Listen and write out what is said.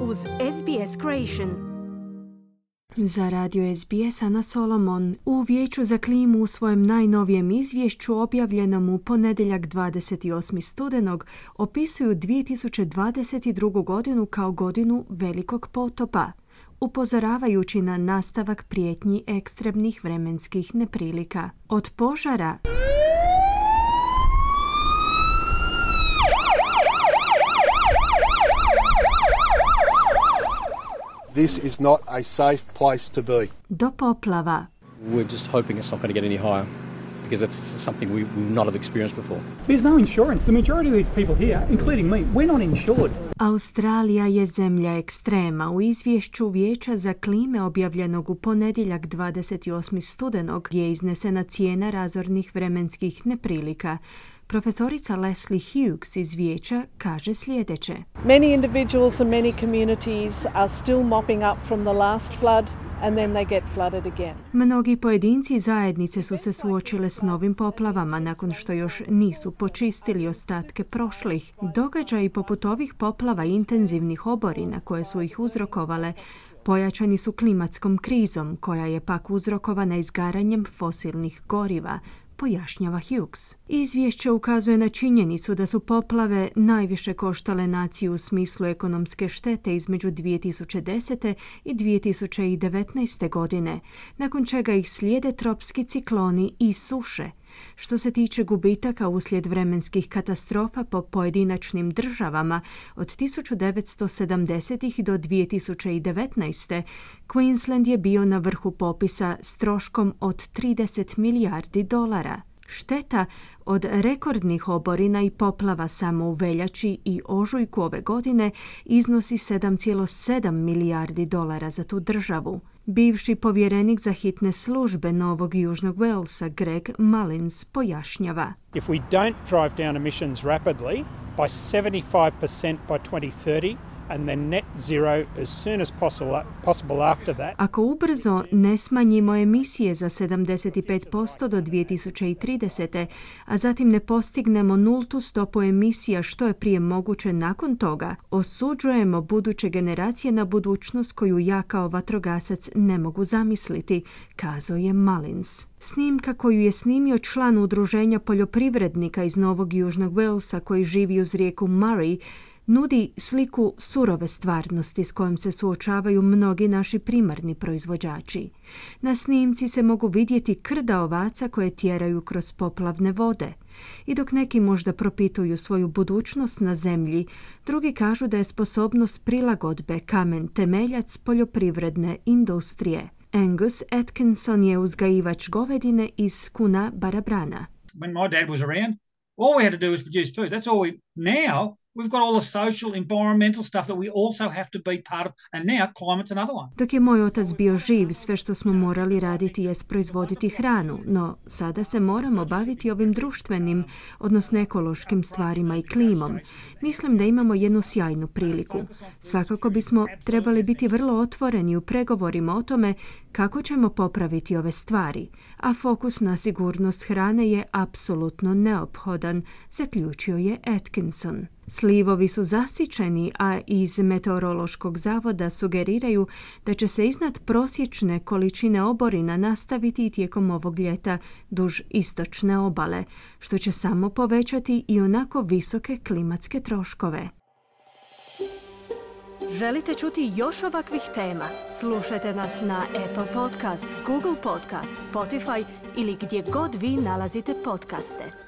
uz SBS Creation. Za radio SBS Ana Solomon u Vijeću za klimu u svojem najnovijem izvješću objavljenom u ponedjeljak 28. studenog opisuju 2022. godinu kao godinu velikog potopa, upozoravajući na nastavak prijetnji ekstremnih vremenskih neprilika. Od požara This is not a safe place to be. do poplava. We're just hoping it's not going to get any higher because it's something we would not have experienced before. There's no insurance. The majority of these people here, including me, we're not insured. Australija je zemlja ekstrema. U izvješću Vijeća za klime objavljenog u ponedjeljak 28. studenog je iznesena cijena razornih vremenskih neprilika. Profesorica Leslie Hughes iz Vijeća kaže sljedeće. Many individuals and many communities are still mopping up from the last flood and then they get flooded again. Mnogi pojedinci i zajednice su se suočile s novim poplavama nakon što još nisu počistili ostatke prošlih. Događaji poput ovih poplava i intenzivnih oborina koje su ih uzrokovale pojačani su klimatskom krizom koja je pak uzrokovana izgaranjem fosilnih goriva, pojašnjava Hughes. Izvješće ukazuje na činjenicu da su poplave najviše koštale naciju u smislu ekonomske štete između 2010. i 2019. godine, nakon čega ih slijede tropski cikloni i suše. Što se tiče gubitaka uslijed vremenskih katastrofa po pojedinačnim državama od 1970. do 2019. Queensland je bio na vrhu popisa s troškom od 30 milijardi dolara. Šteta od rekordnih oborina i poplava samo u veljači i ožujku ove godine iznosi 7,7 milijardi dolara za tu državu. Bivši povjerenik za hitne službe Novog Južnog Walesa Greg Mullins pojašnjava. If we don't drive down emissions rapidly by 75% by 2030 and then net zero as soon as possible, possible after that, Ako ubrzo ne smanjimo emisije za 75% do 2030. a zatim ne postignemo nultu stopu emisija što je prije moguće nakon toga, osuđujemo buduće generacije na budućnost koju ja kao vatrogasac ne mogu zamisliti, kazao je Mullins. Snimka koju je snimio član udruženja poljoprivrednika iz Novog Južnog Walesa koji živi uz rijeku Murray nudi sliku surove stvarnosti s kojom se suočavaju mnogi naši primarni proizvođači. Na snimci se mogu vidjeti krda ovaca koje tjeraju kroz poplavne vode. I dok neki možda propituju svoju budućnost na zemlji, drugi kažu da je sposobnost prilagodbe kamen temeljac poljoprivredne industrije. Angus Atkinson je uzgajivač govedine iz Kuna Barabrana. when my dad was around, all we had to do was produce food. That's all we now we've got all the social, environmental stuff that we also have to be part of. And now climate's another one. Dok je moj otac bio živ, sve što smo morali raditi jest proizvoditi hranu, no sada se moramo baviti ovim društvenim, odnosno ekološkim stvarima i klimom. Mislim da imamo jednu sjajnu priliku. Svakako bismo trebali biti vrlo otvoreni u pregovorima o tome kako ćemo popraviti ove stvari, a fokus na sigurnost hrane je apsolutno neophodan, zaključio je Atkinson. Slivovi su zasićeni, a iz meteorološkog zavoda sugeriraju da će se iznad prosječne količine oborina nastaviti i tijekom ovog ljeta duž istočne obale, što će samo povećati i onako visoke klimatske troškove. Želite čuti još ovakvih tema? Slušajte nas na Apple Podcast, Google Podcast, Spotify ili gdje god vi nalazite podcaste.